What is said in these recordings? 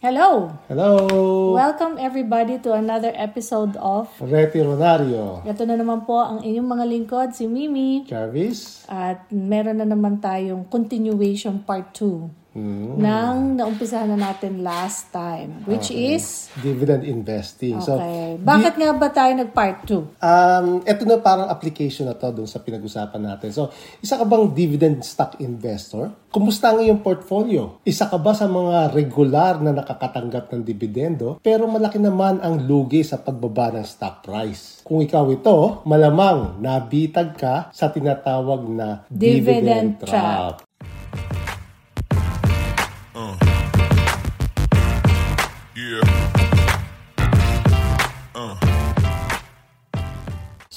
Hello! Hello! Welcome everybody to another episode of Reti Ronario. Ito na naman po ang inyong mga lingkod, si Mimi. Jarvis. At meron na naman tayong continuation part 2 Hmm. ng naumpisahan na natin last time, which is... Dividend investing. So, Okay. Bakit nga ba tayo nag-part 2? um, ito na parang application na to dun sa pinag-usapan natin. So, isa ka bang dividend stock investor? Kumusta ang iyong portfolio? Isa ka ba sa mga regular na nakakatanggap ng dividendo pero malaki naman ang lugi sa pagbaba ng stock price? Kung ikaw ito, malamang nabitag ka sa tinatawag na Dividend dividend, trap. trap.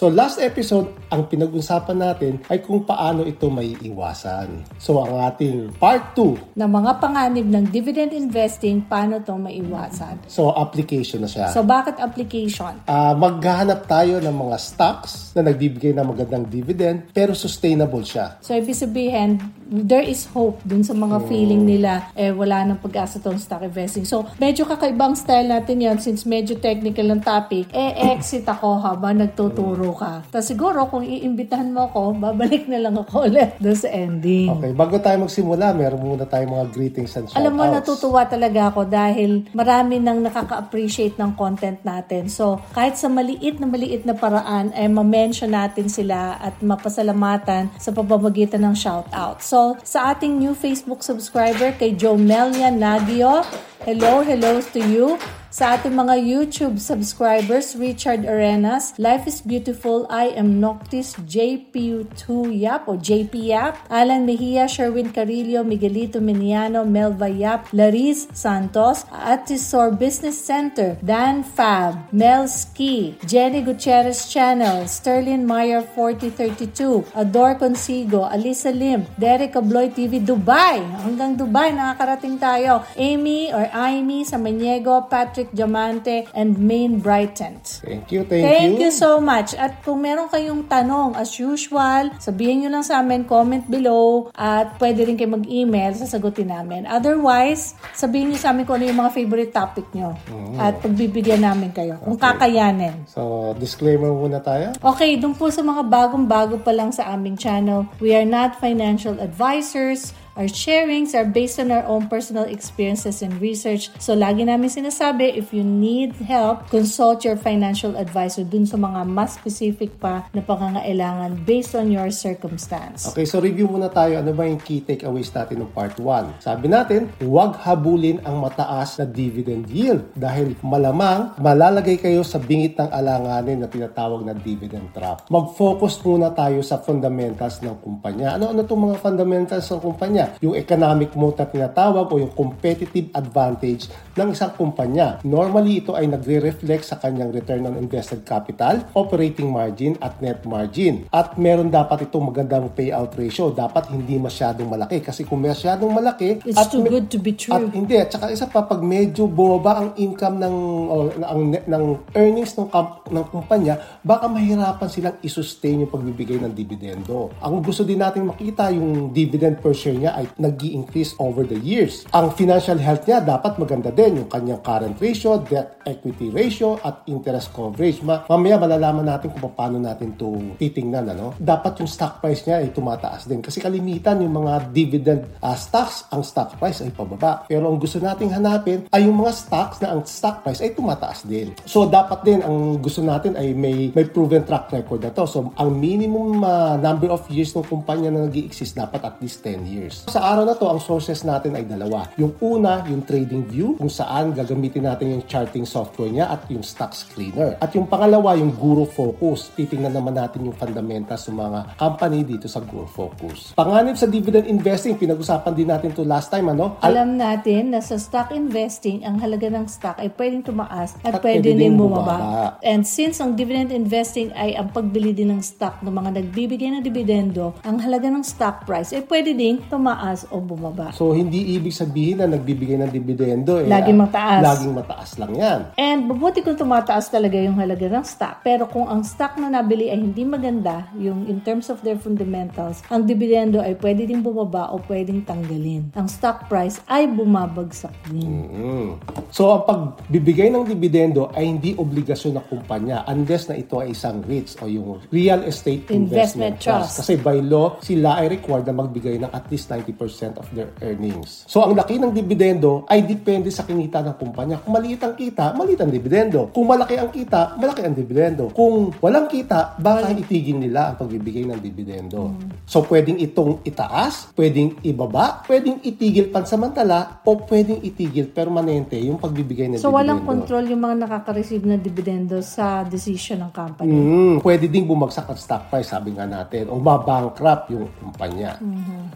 So last episode, ang pinag-usapan natin ay kung paano ito may iwasan. So ang ating part 2, Na mga panganib ng dividend investing, paano to maiwasan? so application na siya. So bakit application? Ah, maghahanap tayo ng mga stocks na nagbibigay ng magandang dividend pero sustainable siya. So, ibig sabihin, there is hope dun sa mga feeling nila, eh, wala nang pag-asa tong stock investing. So, medyo kakaibang style natin yan since medyo technical ang topic, eh, exit ako habang nagtuturo ka. Tapos siguro, kung iimbitahan mo ako, babalik na lang ako ulit doon sa ending. Okay, bago tayo magsimula, meron muna tayong mga greetings and shoutouts. Alam mo, natutuwa talaga ako dahil marami nang nakaka-appreciate ng content natin. So, kahit sa maliit na maliit na paraan, ay ma-mention natin sila at mapasalamatan sa pamamagitan ng shoutout. So, sa ating new Facebook subscriber, kay Jomelia Nagio, hello, hello to you. Sa ating mga YouTube subscribers, Richard Arenas, Life is Beautiful, I am Noctis, JP2 Yap o JP Yap, Alan Mejia, Sherwin Carillo, Miguelito Miniano, Melva Yap, Laris Santos, Atisor Business Center, Dan Fab, Mel Ski, Jenny Gutierrez Channel, Sterling Meyer 4032, Ador Consigo, Alisa Lim, Derek Abloy TV Dubai. Hanggang Dubai nakakarating tayo. Amy or Amy Samaniego, Patrick Diamante, and Maine Brighton. Thank you, thank, Thank you so much. At kung meron kayong tanong, as usual, sabihin nyo lang sa amin, comment below, at pwede rin kayo mag-email, sasagutin namin. Otherwise, sabihin nyo sa amin kung ano yung mga favorite topic nyo. At pagbibigyan namin kayo, kung kakayanin. So, disclaimer muna tayo. Okay, dun po sa mga bagong-bago pa lang sa aming channel, we are not financial advisors. Our sharings are based on our own personal experiences and research. So, lagi namin sinasabi, if you need help, consult your financial advisor dun sa mga mas specific pa na pangangailangan based on your circumstance. Okay, so review muna tayo. Ano ba yung key takeaways natin ng part 1? Sabi natin, huwag habulin ang mataas na dividend yield dahil malamang malalagay kayo sa bingit ng alanganin na tinatawag na dividend trap. Mag-focus muna tayo sa fundamentals ng kumpanya. Ano-ano itong mga fundamentals ng kumpanya? Yung economic moat na tinatawag o yung competitive advantage ng isang kumpanya. Normally, ito ay nagre-reflect sa kanyang return on invested capital, operating margin at net margin. At meron dapat itong magandang payout ratio. Dapat hindi masyadong malaki. Kasi kung masyadong malaki... It's at too good to be true. At hindi. At saka isa pa, pag medyo bumaba ang income ng, o, ang, net- ng earnings ng, ng kumpanya, baka mahirapan silang isustain yung pagbibigay ng dividendo. Ang gusto din natin makita, yung dividend per share niya ay nag increase over the years. Ang financial health niya dapat maganda din. Yung kanyang current ratio, debt equity ratio, at interest coverage. Ma- mamaya malalaman natin kung paano natin to titingnan. Ano? Dapat yung stock price niya ay tumataas din. Kasi kalimitan yung mga dividend uh, stocks, ang stock price ay pababa. Pero ang gusto nating hanapin ay yung mga stocks na ang stock price ay tumataas din. So dapat din ang gusto natin ay may may proven track record na to. So ang minimum uh, number of years ng kumpanya na nag exist dapat at least 10 years. Sa araw na to, ang sources natin ay dalawa. Yung una, yung trading view, kung saan gagamitin natin yung charting software niya at yung stock screener. At yung pangalawa, yung Guru Focus. Titingnan naman natin yung fundamentals ng mga company dito sa Guru Focus. Panganib sa dividend investing, pinag-usapan din natin to last time, ano? Al- Alam natin na sa stock investing, ang halaga ng stock ay pwedeng tumaas at, At pwede pwede din bumaba. And since ang dividend investing ay ang pagbili din ng stock ng mga nagbibigay ng dividendo, ang halaga ng stock price ay pwede ding tumaas o bumaba. So, hindi ibig sabihin na nagbibigay ng dividendo. Eh, Laging ah, mataas. Laging mataas lang yan. And mabuti kung tumataas talaga yung halaga ng stock. Pero kung ang stock na nabili ay hindi maganda, yung in terms of their fundamentals, ang dividendo ay pwede din bumaba o pwedeng tanggalin. Ang stock price ay bumabagsak din. Mm. So, ang pagbibigay ng dividendo ay hindi obligasyon ng kumpanya unless na ito ay isang REITs o yung Real Estate Investment, Investment Trust. Trust. Kasi by law, sila ay required na magbigay ng at least 90% of their earnings. So, ang laki ng dividendo ay depende sa kinita ng kumpanya. Kung maliit ang kita, maliit ang dividendo. Kung malaki ang kita, malaki ang dividendo. Kung walang kita, baka itigil nila ang pagbibigay ng dividendo. So, pwedeng itong itaas, pwedeng ibaba, pwedeng itigil pansamantala, o pwedeng itigil permanente yung pagbibigay ng So dividendo. walang control yung mga nakaka-receive ng dividendo sa decision ng company. Mm, pwede ding bumagsak ang stock price, sabi nga natin, o mabankrupt yung kumpanya.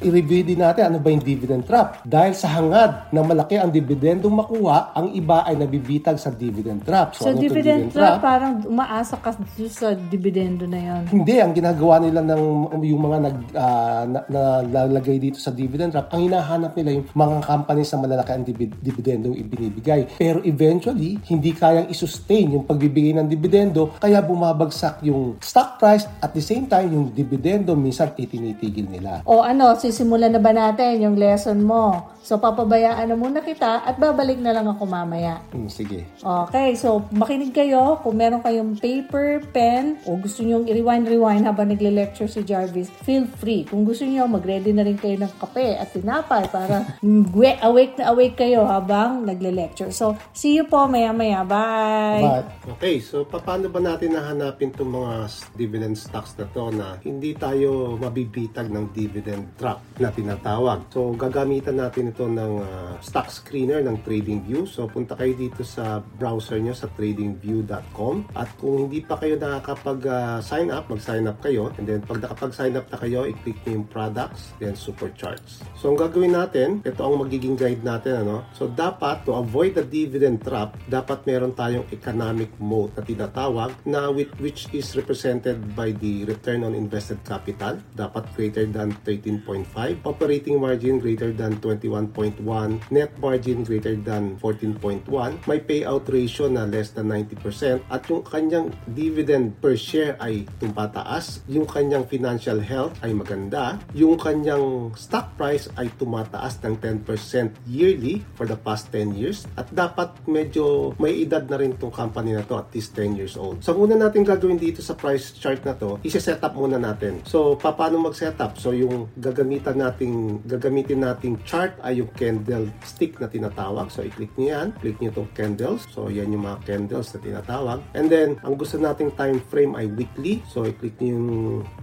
I-review din natin ano ba yung dividend trap. Dahil sa hangad na malaki ang dividendong makuha, ang iba ay nabibitag sa dividend trap. So, ano itong dividend trap, parang umaasa ka sa dividendo na yon. Hindi, ang ginagawa nila ng yung mga nag ah, na, nalalagay dito sa dividend trap, ang hinahanap nila yung mga companies na malalaki ang divid- dividendo yung ibinibigay. Pero eventually, hindi kayang isustain yung pagbibigay ng dividendo, kaya bumabagsak yung stock price at the same time yung dividendo minsan itinitigil nila. O ano, sisimulan na ba natin yung lesson mo? So, papabayaan na muna kita at babalik na lang ako mamaya. Hmm, sige. Okay, so makinig kayo. Kung meron kayong paper, pen, o gusto nyo i-rewind-rewind habang nagle-lecture si Jarvis, feel free. Kung gusto nyo, mag-ready na rin kayo ng kape at tinapay para mm, awake na awake kayo habang nagle-lecture. So, see you po maya-maya. Bye! But, okay, so paano ba natin nahanapin itong mga dividend stocks na to na hindi tayo mabibitag ng dividend trap na tinatawag. So gagamitan natin ito ng ah, stock screener ng TradingView. So punta kayo dito sa browser nyo sa tradingview.com at kung hindi pa kayo nakakapag-sign up, mag-sign up kayo and then pag nakapag-sign up na kayo, i-click nyo yung products, then supercharts. So ang gagawin natin, ito ang magiging guide natin. Ano? So dapat, to avoid the dividend trap, dapat meron tayong economic mode na tinatawag na with, which is represented by the return on invested capital. Dapat greater than 13.5, operating margin greater than 21.1, net margin greater than 14.1, may payout ratio na less than 90%, at yung kanyang dividend per share ay tumataas, yung kanyang financial health ay maganda, yung kanyang stock price ay tumataas ng 10% yearly for the past 10 years, at dapat medyo may edad na rin tong company na to, at least 10 years old. So, una natin gagawin dito sa price chart na to, isi-set up muna natin. So, pa- paano mag-set up? So, yung gagamitan nating gagamitin nating chart ay yung candle stick na tinatawag. So, i-click niyo yan. Click niyo itong candles. So, yan yung mga candles na tinatawag. And then, ang gusto nating time frame ay weekly. So, i-click niyo yung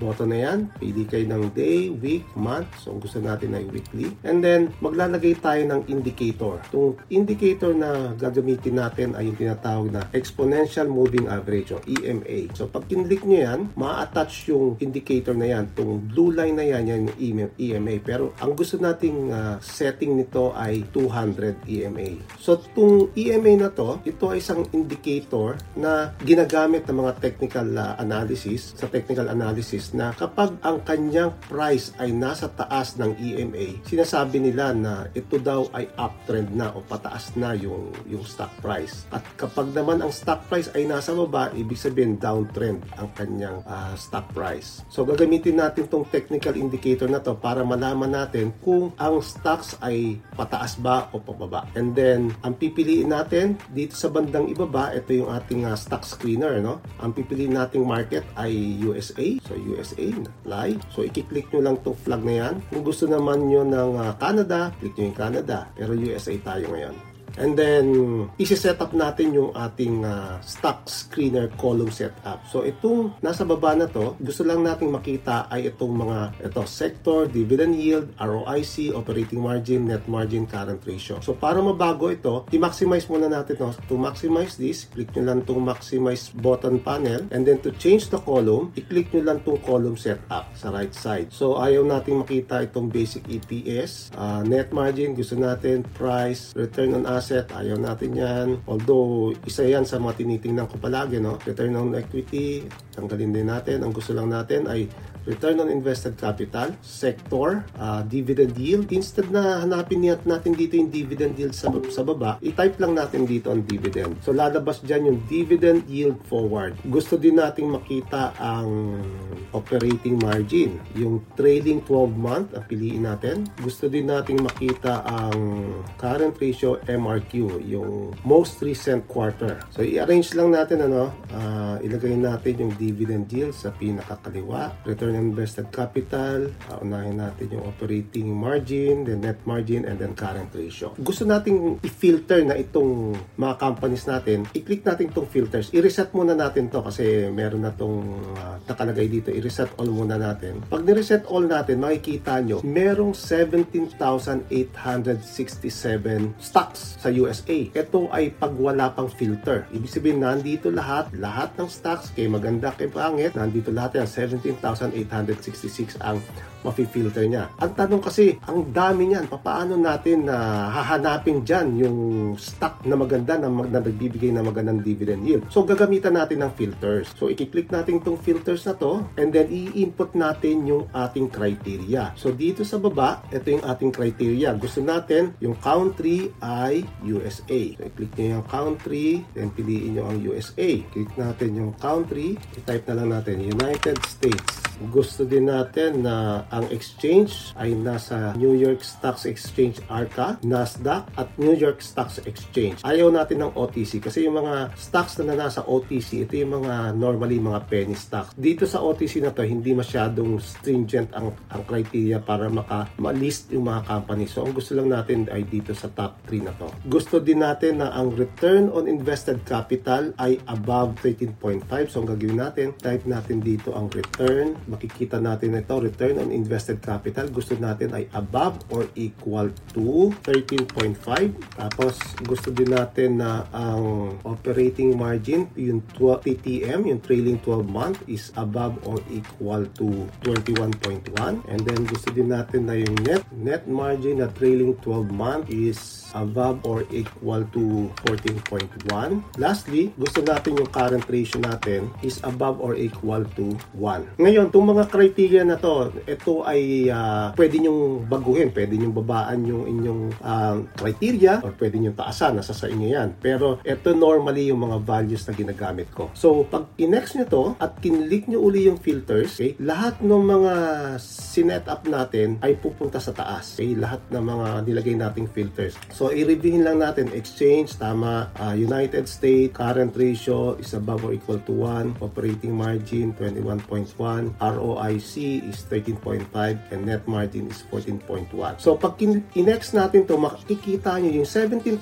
button na yan. Pili kayo ng day, week, month. So, ang gusto natin ay weekly. And then, maglalagay tayo ng indicator. Itong indicator na gagamitin natin ay yung tinatawag na exponential moving average o EMA. So, pag kinlik nyo yan, ma-attach yung indicator na yan. Itong blue line na yan, yan yung EMA. Pero, ang gusto nating ah, setting nito ay 200 EMA. So, itong EMA na to, ito ay isang indicator na ginagamit ng mga technical ah, analysis, sa technical analysis na kapag ang kanyang price ay nasa taas ng EMA, sinasabi nila na ito daw ay uptrend na o pataas na yung, yung stock price. At kapag naman ang stock price ay nasa baba, ibig sabihin downtrend ang kanyang ah, stock price. So gagamitin natin tong technical indicator na to para malaman natin kung ang stocks ay pataas ba o pababa. And then, ang pipiliin natin dito sa bandang ibaba, ito yung ating ah, stock screener. No? Ang pipiliin nating market ay USA. So USA, apply. So i-click nyo lang tong flag na yan. Kung gusto naman nyo ng ah, Canada, click nyo yung Canada. Pero USA tayo ngayon. And then, isi-set up natin yung ating uh, stock screener column setup. So, itong nasa baba na to, gusto lang nating makita ay itong mga ito, sector, dividend yield, ROIC, operating margin, net margin, current ratio. So, para mabago ito, i-maximize muna natin to. To maximize this, click nyo lang itong maximize button panel. And then, to change the column, i-click nyo lang itong column setup sa right side. So, ayaw nating makita itong basic EPS, uh, net margin, gusto natin, price, return on asset, ayaw natin yan. Although, isa yan sa mga tinitingnan ko palagi, no? Return on equity, tanggalin din natin. Ang gusto lang natin ay return on invested capital, sector, uh, dividend yield. Instead na hanapin natin dito yung dividend yield sa, sa baba, i-type lang natin dito ang dividend. So lalabas dyan yung dividend yield forward. Gusto din nating makita ang operating margin, yung trailing 12 month, ang piliin natin. Gusto din nating makita ang current ratio MRQ, yung most recent quarter. So i-arrange lang natin ano, uh, ilagay natin yung dividend yield sa pinakakaliwa, return return on invested capital, unahin natin yung operating margin, then net margin, and then current ratio. Gusto nating i-filter na itong mga companies natin, i-click natin itong filters. I-reset muna natin to kasi meron na itong uh, nakalagay dito. I-reset all muna natin. Pag ni-reset all natin, makikita nyo, merong 17,867 stocks sa USA. Ito ay pag wala pang filter. Ibig sabihin, nandito lahat, lahat ng stocks, kay maganda, kay pangit, nandito lahat yan, 17,867 866 ang mafi-filter niya. Ang tanong kasi, ang dami niyan. Paano natin na uh, hahanapin dyan yung stock na maganda na, mag, na nagbibigay na magandang dividend yield? So, gagamitan natin ng filters. So, i-click natin itong filters na to and then i-input natin yung ating criteria. So, dito sa baba, ito yung ating criteria. Gusto natin yung country ay USA. So, i-click nyo yung country, then piliin nyo ang USA. Click natin yung country, i-type na lang natin United States. Gusto din natin na ang exchange ay nasa New York Stocks Exchange ARCA, Nasdaq at New York Stocks Exchange. Ayaw natin ng OTC kasi yung mga stocks na nasa OTC, ito yung mga normally mga penny stocks. Dito sa OTC na to, hindi masyadong stringent ang, ang criteria para maka list yung mga company. So ang gusto lang natin ay dito sa top 3 na to. Gusto din natin na ang return on invested capital ay above 13.5. So ang gagawin natin, type natin dito ang return. Makikita natin ito, return on invested capital, gusto natin ay above or equal to 13.5. Tapos, gusto din natin na ang operating margin, yung 12 TTM, yung trailing 12 month is above or equal to 21.1. And then, gusto din natin na yung net, net margin na trailing 12 month is above or equal to 14.1. Lastly, gusto natin yung current ratio natin is above or equal to 1. Ngayon, itong mga criteria na to, ito ay uh, pwede nyong baguhin, pwede nyong babaan yung inyong uh, criteria or pwede nyong taasan, nasa sa inyo yan. Pero ito normally yung mga values na ginagamit ko. So, pag i-next nyo to at kinlik nyo uli yung filters, okay, lahat ng mga sinet up natin ay pupunta sa taas. Okay, lahat ng mga nilagay nating filters. So, i-reviewin lang natin, exchange, tama, uh, United States, current ratio is above or equal to 1, operating margin 21.1, ROIC is 13.5, 14.5 and net margin is 14.1. So pag in-next natin to makikita nyo yung 17,000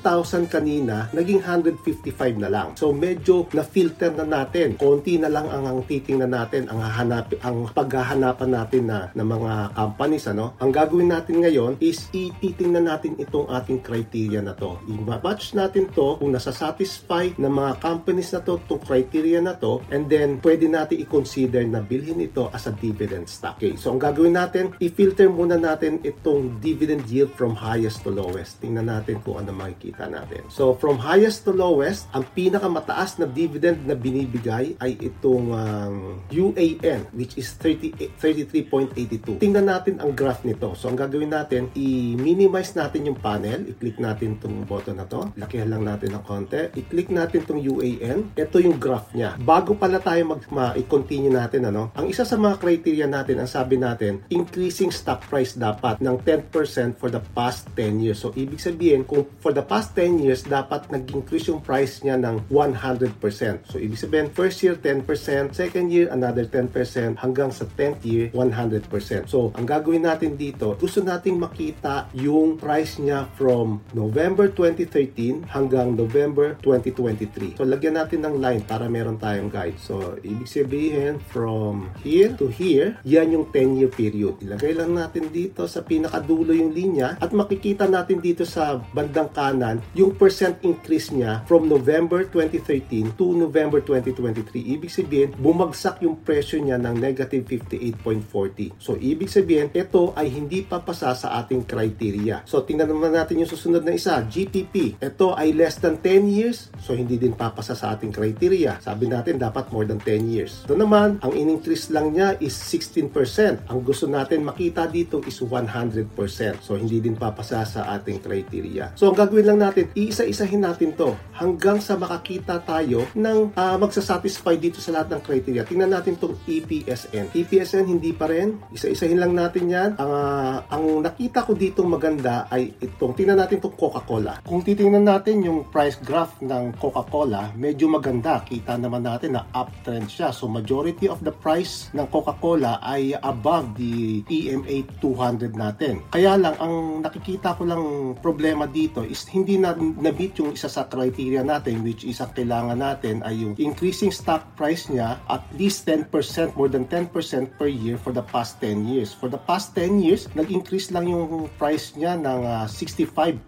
kanina naging 155 na lang. So medyo na-filter na natin. Konti na lang ang, ang titingnan natin, ang hahanap ang paghahanapan natin na ng mga companies ano. Ang gagawin natin ngayon is ititingnan natin itong ating criteria na to. I-match natin to kung nasa-satisfy ng mga companies na to, itong criteria na to, and then pwede natin i-consider na bilhin ito as a dividend stock. Okay, so ang gagawin natin, i-filter muna natin itong dividend yield from highest to lowest. Tingnan natin kung ano makikita natin. So, from highest to lowest, ang pinakamataas na dividend na binibigay ay itong um, UAN, which is 33.82. Tingnan natin ang graph nito. So, ang gagawin natin, i-minimize natin yung panel. I-click natin itong button na to. Lakihan lang natin ng konti. I-click natin itong UAN. Ito yung graph niya. Bago pala tayo mag-continue natin, ano, ang isa sa mga criteria natin, ang sabi natin, increasing stock price dapat ng 10% for the past 10 years. So, ibig sabihin, kung for the past 10 years, dapat nag-increase yung price niya ng 100%. So, ibig sabihin, first year, 10%, second year, another 10%, hanggang sa 10th year, 100%. So, ang gagawin natin dito, gusto nating makita yung price niya from November 2013 hanggang November 2023. So, lagyan natin ng line para meron tayong guide. So, ibig sabihin, from here to here, yan yung 10-year period. Ilagay lang natin dito sa pinakadulo yung linya at makikita natin dito sa bandang kanan yung percent increase niya from November 2013 to November 2023. Ibig sabihin, bumagsak yung presyo niya ng negative 58.40. So, ibig sabihin, ito ay hindi papasa sa ating criteria. So, tingnan naman natin yung susunod na isa, GPP. Ito ay less than 10 years, so hindi din papasa sa ating criteria. Sabi natin, dapat more than 10 years. Ito naman, ang in-increase lang niya is 16%. Ang gusto natin makita dito is 100%. So, hindi din papasa sa ating criteria. So, ang gagawin lang natin, iisa-isahin natin to hanggang sa makakita tayo ng uh, magsasatisfy dito sa lahat ng criteria. Tingnan natin tong EPSN. EPSN hindi pa rin. Isa-isahin lang natin yan. Ang, uh, ang nakita ko dito maganda ay itong, tingnan natin itong Coca-Cola. Kung titingnan natin yung price graph ng Coca-Cola, medyo maganda. Kita naman natin na uptrend siya. So majority of the price ng Coca-Cola ay above the EMA 200 natin. Kaya lang, ang nakikita ko lang problema dito is hindi na nabit yung isa sa criteria natin which is ang kailangan natin ay yung increasing stock price niya at least 10% more than 10% per year for the past 10 years. For the past 10 years, nag-increase lang yung price niya ng uh, 65%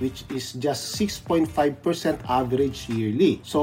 which is just 6.5% average yearly. So,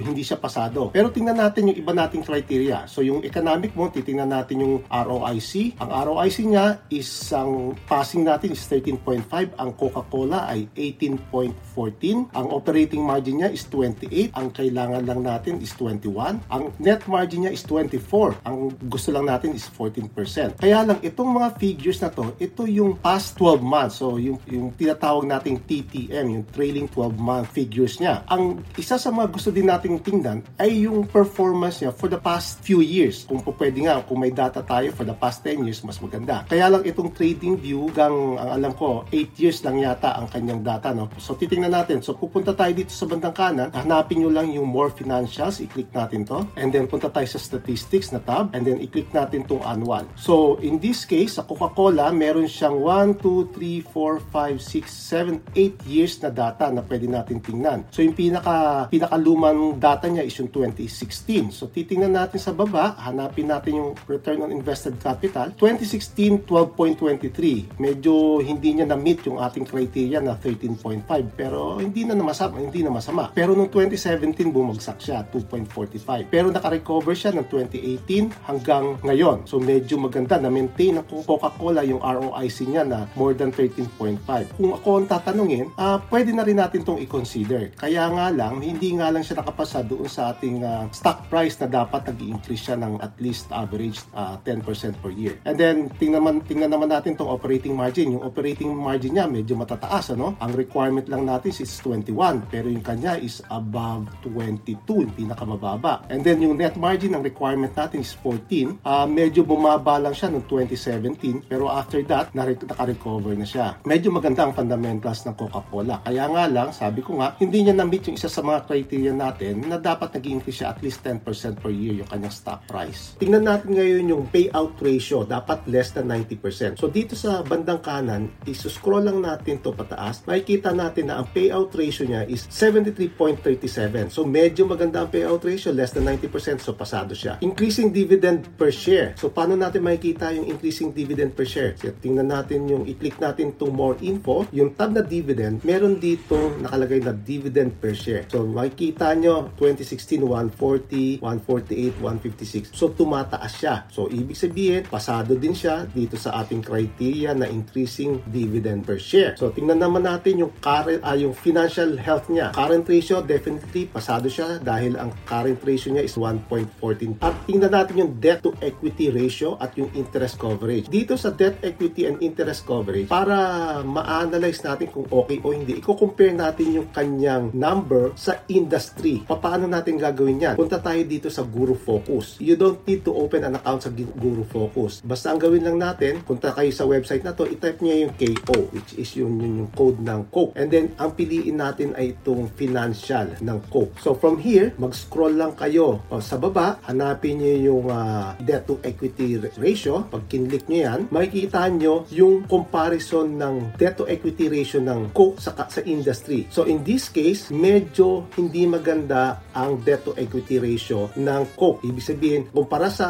hindi siya pasado. Pero tingnan natin yung iba nating criteria. So, yung economic mo, titingnan natin yung ROIC. Ang ROIC niya is ang passing natin is 13.5. Ang Coca-Cola ay 18.14. Ang operating margin niya is 28. Ang kailangan lang natin is 21. Ang net margin niya is 24. Ang gusto lang natin is 14%. Kaya lang, itong mga figures na to, ito yung past 12 months. So, yung, yung tinatawag nating TTM, yung trailing 12-month figures niya. Ang isa sa mga gusto din nating tingnan ay yung performance niya for the past few years. Kung pwede nga, kung may data tayo for the past 10 years, mas maganda. Kaya lang itong trading view, gang, ang alam ko, 8 years lang yata ang kanyang data. No? So, titingnan natin. So, pupunta tayo dito sa bandang kanan. Hanapin nyo lang yung more financials. I-click natin to. And then, punta tayo sa statistics na tab. And then, i-click natin tong annual. So, in this case, sa Coca-Cola, meron siyang 1, 2, 3, 4, 5, 6, 7, 8 years na data na pwede natin tingnan. So, yung pinaka, pinakalumang data niya is yung 2016. So, titingnan natin sa baba, hanapin natin yung return on invested capital. 2016, 12.23. Medyo hindi niya na-meet yung ating criteria na 13.5 pero hindi na masama, hindi na masama. Pero nung 2017 bumagsak siya 2.45. Pero naka-recover siya ng 2018 hanggang ngayon. So medyo maganda na maintain ng Coca-Cola yung ROIC niya na more than 13.5. Kung ako ang tatanungin, uh, pwede na rin natin tong i-consider. Kaya nga lang, hindi nga lang siya nakapasa doon sa ating uh, stock price na dapat nag-increase siya ng at least average uh, 10% per year. And then, tingnan, naman, tingnan naman natin tong operating margin. Yung operating margin niya medyo matataas. Ano? Ang requirement lang natin is 21 pero yung kanya is above 22, yung pinakamababa. And then yung net margin, ang requirement natin is 14. Uh, medyo bumaba lang siya noong 2017 pero after that, naka-recover na siya. Medyo maganda ang fundamentals ng Coca-Cola. Kaya nga lang, sabi ko nga, hindi niya na-meet yung isa sa mga criteria natin na dapat nag-increase siya at least 10% per year yung kanyang stock price. Tingnan natin ngayon yung payout ratio. Dapat less than 90%. So dito sa bandang kanan, isuscroll lang natin to pataas. Makikita natin na ang payout ratio niya is 73.37. So medyo maganda ang payout ratio, less than 90%. So pasado siya. Increasing dividend per share. So paano natin makikita yung increasing dividend per share? So, tingnan natin yung i-click natin to more info. Yung tab na dividend, meron dito nakalagay na dividend per share. So makikita nyo 2016 140, 148, 156. So tumataas siya. So ibig sabihin, pasado din siya dito sa ating criteria na increasing dividend per share. So tingnan naman natin yung current uh, yung financial health niya. Current ratio definitely pasado siya dahil ang current ratio niya is 1.14. At tingnan natin yung debt to equity ratio at yung interest coverage. Dito sa debt equity and interest coverage para ma-analyze natin kung okay o hindi. Iko-compare natin yung kanyang number sa industry. Paano natin gagawin yan? Punta tayo dito sa Guru Focus. You don't need to to open an account sa Guru Focus. Basta ang gawin lang natin, punta kayo sa website na to, i-type niya yung KO, which is yung, yung, yung code ng Coke. And then, ang piliin natin ay itong financial ng Coke. So, from here, mag-scroll lang kayo. O, sa baba, hanapin niyo yung uh, debt to equity ratio. Pag kinlik niyo yan, makikita niyo yung comparison ng debt to equity ratio ng Coke sa, sa industry. So, in this case, medyo hindi maganda ang debt to equity ratio ng Coke. Ibig sabihin, kumpara sa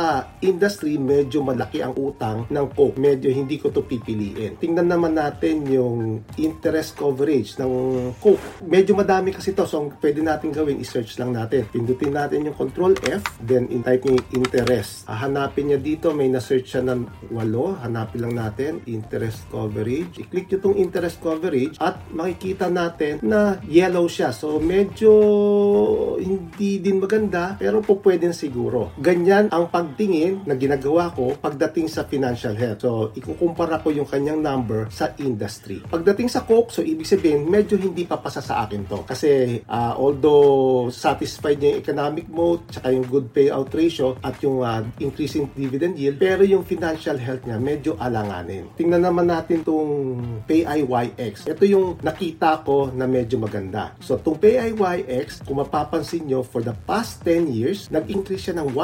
industry, medyo malaki ang utang ng Coke. Medyo hindi ko to pipiliin. Tingnan naman natin yung interest coverage ng Coke. Medyo madami kasi to. So, ang pwede natin gawin, i-search lang natin. Pindutin natin yung control F, then in-type niyo yung interest. Hanapin niya dito, may na-search siya ng walo. Hanapin lang natin, interest coverage. I-click nyo itong interest coverage at makikita natin na yellow siya. So, medyo hindi din maganda, pero po pwede siguro. Ganyan ang pagtingin na ginagawa ko pagdating sa financial health. So, ikukumpara ko yung kanyang number sa industry. Pagdating sa Coke, so ibig sabihin, medyo hindi papasa sa akin to. Kasi, uh, although satisfied niya yung economic mode, tsaka yung good payout ratio, at yung uh, increasing dividend yield, pero yung financial health niya, medyo alanganin. Tingnan naman natin tong PIYX. Ito yung nakita ko na medyo maganda. So, itong PIYX, kung mapapansin nyo, for the past 10 years, nag-increase siya ng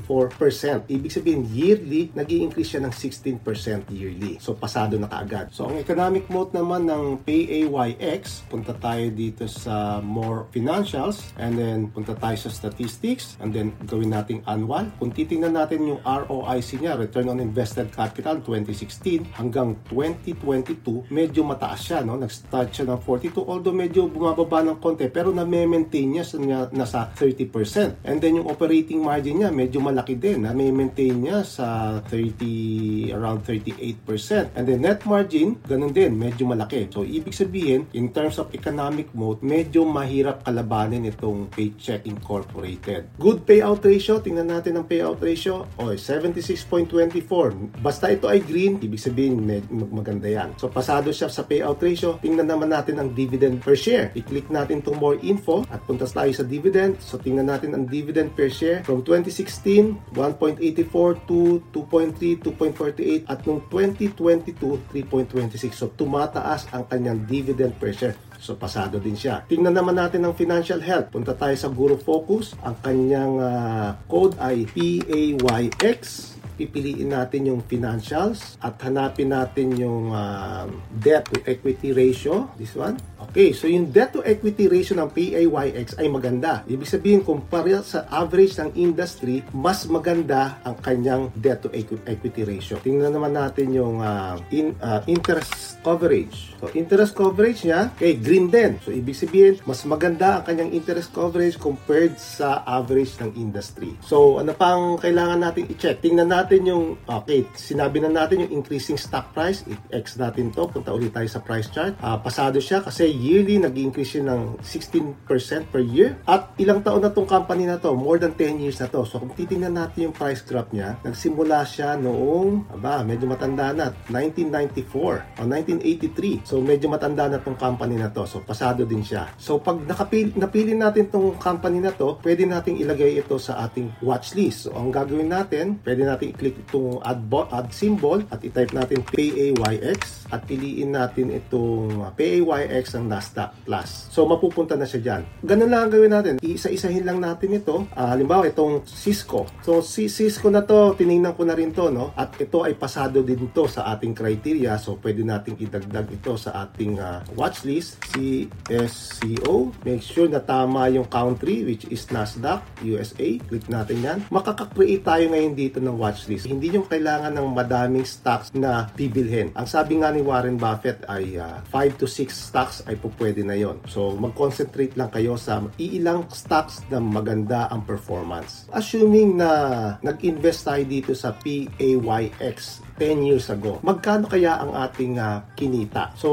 164%. Ibig sabihin, yearly, nag increase siya ng 16% yearly. So, pasado na kaagad. So, ang economic mode naman ng PAYX, punta tayo dito sa more financials, and then punta tayo sa statistics, and then gawin nating annual. Kung titingnan natin yung ROIC niya, Return on Invested Capital 2016 hanggang 2022, medyo mataas siya. No? Nag-start siya ng 42, although medyo bumababa ng konti, pero na-maintain niya sa, nasa 30%. And then yung operating margin niya, medyo malaki din. Na-maintain niya sa 30, around 38%. And then net margin, ganun din, medyo malaki. So, ibig sabihin, in terms of economic mode, medyo mahirap kalabanin itong Paycheck Incorporated. Good payout ratio, tingnan natin ang payout ratio. O, 76.24. Basta ito ay green, ibig sabihin, maganda yan. So, pasado siya sa payout ratio. Tingnan naman natin ang dividend per share. I-click natin itong more info at punta tayo sa dividend. So, tingnan natin ang dividend per share from 2016, 1.84 to 2.3, 2.48 at noong 2022, 3.26. So, tumataas ang kanyang dividend per share. So, pasado din siya. Tingnan naman natin ang financial health. Punta tayo sa Guru Focus. Ang kanyang uh, code ay PAYX pipiliin natin yung financials at hanapin natin yung uh, debt to equity ratio. This one. Okay, so yung debt to equity ratio ng PAYX ay maganda. Ibig sabihin, kumpara sa average ng industry, mas maganda ang kanyang debt to equity ratio. Tingnan naman natin yung uh, in, uh, interest coverage. So, interest coverage niya, kay green din. So, ibig sabihin, mas maganda ang kanyang interest coverage compared sa average ng industry. So, ano pang kailangan natin i-check? Tingnan natin yung, okay, sinabi na natin yung increasing stock price. I-X natin to. Punta ulit tayo sa price chart. Uh, pasado siya kasi yearly nag-increase siya ng 16% per year. At ilang taon na tong company na to? More than 10 years na to. So kung titingnan natin yung price graph niya, nagsimula siya noong, aba, medyo matanda na, 1994 o 1983. So medyo matanda na tong company na to. So pasado din siya. So pag nakapili, napili natin tong company na to, pwede nating ilagay ito sa ating watch list. So ang gagawin natin, pwede natin i-click itong add, add symbol at i-type natin PAYX at piliin natin itong PAYX ng Nasdaq Plus. So, mapupunta na siya dyan. Ganun lang ang gawin natin. Isa-isahin lang natin ito. Uh, halimbawa, itong Cisco. So, si Cisco na to, tinignan ko na rin to, no? At ito ay pasado din to sa ating criteria. So, pwede nating idagdag ito sa ating uh, watch list. CSCO. Make sure na tama yung country, which is Nasdaq, USA. Click natin yan. Makaka-create tayo ngayon dito ng watch list. Hindi yung kailangan ng madaming stocks na bibilhin. Ang sabi nga ni Warren Buffett ay uh, 5 to 6 stocks ay po pwede na yon. So, mag-concentrate lang kayo sa iilang stocks na maganda ang performance. Assuming na nag-invest tayo dito sa PAYX 10 years ago, magkano kaya ang ating uh, kinita? So,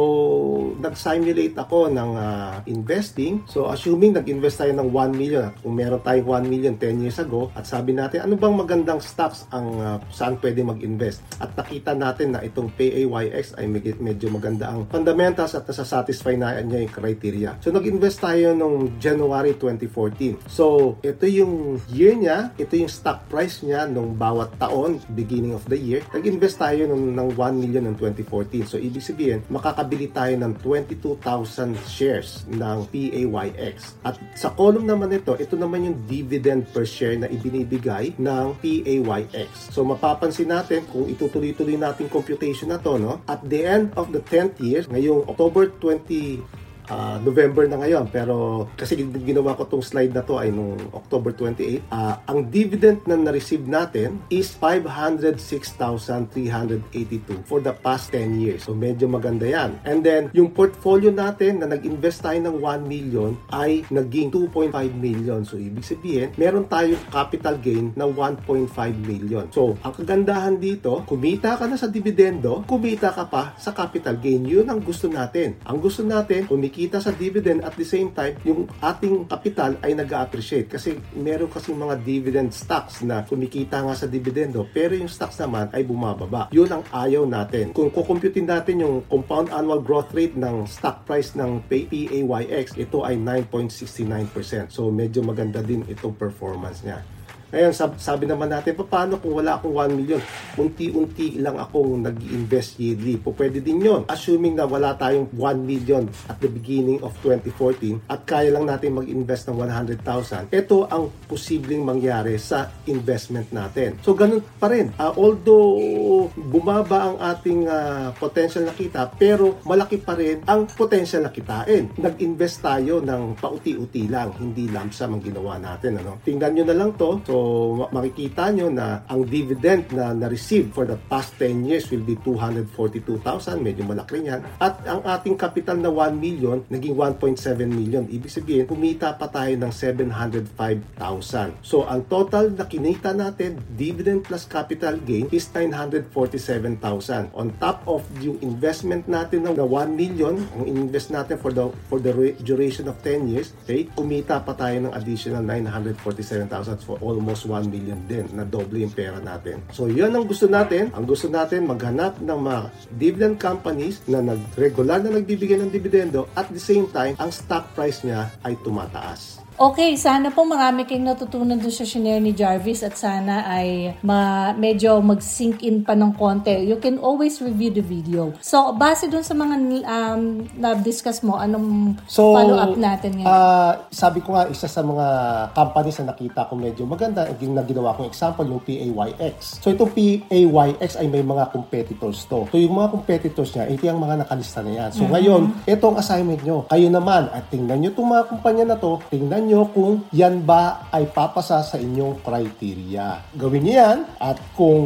nag-simulate ako ng uh, investing. So, assuming nag-invest tayo ng 1 million, kung meron tayong 1 million 10 years ago, at sabi natin, ano bang magandang stocks ang uh, saan pwede mag-invest? At nakita natin na itong PAYX ay medyo maganda ang fundamentals at nasa-satisfy na niya yung criteria. So, nag-invest tayo noong January 2014. So, ito yung year niya, ito yung stock price niya nung bawat taon, beginning of the year. Nag-invest tayo ng, ng 1 million ng 2014. So, ibig sabihin, makakabili tayo ng 22,000 shares ng PAYX. At sa column naman ito, ito naman yung dividend per share na ibinibigay ng PAYX. So, mapapansin natin kung itutuloy-tuloy natin computation na to, no? At the end of the 10th year, ngayong October 20 uh, November na ngayon. Pero kasi ginawa ko tong slide na to ay nung October 28 uh, ah, ang dividend na na-receive natin is 506,382 for the past 10 years. So medyo maganda yan. And then yung portfolio natin na nag-invest tayo ng 1 million ay naging 2.5 million. So ibig sabihin meron tayong capital gain na 1.5 million. So ang kagandahan dito kumita ka na sa dividendo kumita ka pa sa capital gain. Yun ang gusto natin. Ang gusto natin kumikita kumikita sa dividend at the same time, yung ating kapital ay nag appreciate kasi meron kasing mga dividend stocks na kumikita nga sa dividendo pero yung stocks naman ay bumababa. Yun ang ayaw natin. Kung kukumputin natin yung compound annual growth rate ng stock price ng PAYX, ito ay 9.69%. So medyo maganda din itong performance niya. Ngayon, sab- sabi naman natin, paano kung wala akong 1 million? Unti-unti lang akong nag invest yearly. Po, pwede din yon Assuming na wala tayong 1 million at the beginning of 2014 at kaya lang natin mag-invest ng 100,000, ito ang posibleng mangyari sa investment natin. So, ganun pa rin. Uh, although bumaba ang ating uh, potential na kita, pero malaki pa rin ang potential na kitain. Nag-invest tayo ng pauti-uti lang, hindi lump sum ang ginawa natin. Ano? Tingnan nyo na lang to. So, makikita nyo na ang dividend na na-receive for the past 10 years will be 242,000. Medyo malaki yan. At ang ating capital na 1 million, naging 1.7 million. Ibig sabihin, kumita pa tayo ng 705,000. So, ang total na kinita natin, dividend plus capital gain, is 947,000. On top of yung investment natin ng 1 million, ang invest natin for the for the duration of 10 years, okay, kumita pa tayo ng additional 947,000 for almost almost 1 million din na doble yung pera natin. So yan ang gusto natin. Ang gusto natin maghanap ng mga dividend companies na nag regular na nagbibigay ng dividendo at the same time ang stock price niya ay tumataas. Okay, sana po marami kayong natutunan doon sa shinare ni Jarvis at sana ay ma medyo mag-sink in pa ng konti. You can always review the video. So, base doon sa mga um, na-discuss mo, anong so, follow-up natin ngayon? Uh, sabi ko nga, isa sa mga companies na nakita ko medyo maganda, na ginawa kong example, yung PAYX. So, itong PAYX ay may mga competitors to. So, yung mga competitors niya, ito yung mga nakalista na yan. So, mm-hmm. ngayon, ito ang assignment nyo. Kayo naman, at tingnan nyo itong mga kumpanya na to, tingnan nyo kung yan ba ay papasa sa inyong criteria. Gawin nyo yan at kung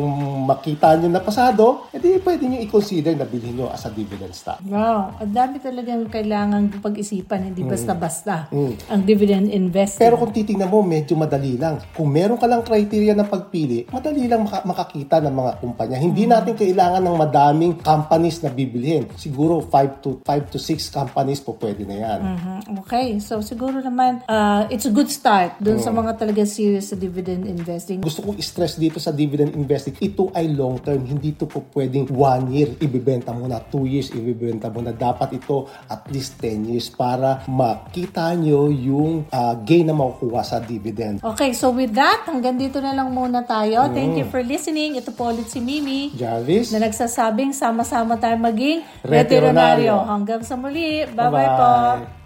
makita nyo na pasado, edi pwede nyo i-consider na bilhin nyo as a dividend stock. Wow, ang dami talagang kailangan pag-isipan, hindi mm. basta-basta mm. ang dividend investing. Pero kung titingnan mo, medyo madali lang. Kung meron ka lang criteria na pagpili, madali lang maka- makakita ng mga kumpanya. Hindi mm. natin kailangan ng madaming companies na bibilhin. Siguro 5 to 5 to 6 companies po pwede na yan. Mm-hmm. Okay, so siguro naman uh, uh, it's a good start dun sa mga talaga serious sa dividend investing. Gusto kong stress dito sa dividend investing, ito ay long term. Hindi ito po pwedeng one year ibibenta mo na, two years ibibenta mo na. Dapat ito at least 10 years para makita nyo yung uh, gain na makukuha sa dividend. Okay, so with that, hanggang dito na lang muna tayo. Mm. Thank you for listening. Ito po ulit si Mimi. Jarvis. Na nagsasabing sama-sama tayo maging veterinaryo. Hanggang sa muli. Bye-bye, Bye-bye. po.